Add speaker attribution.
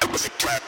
Speaker 1: It was a trap.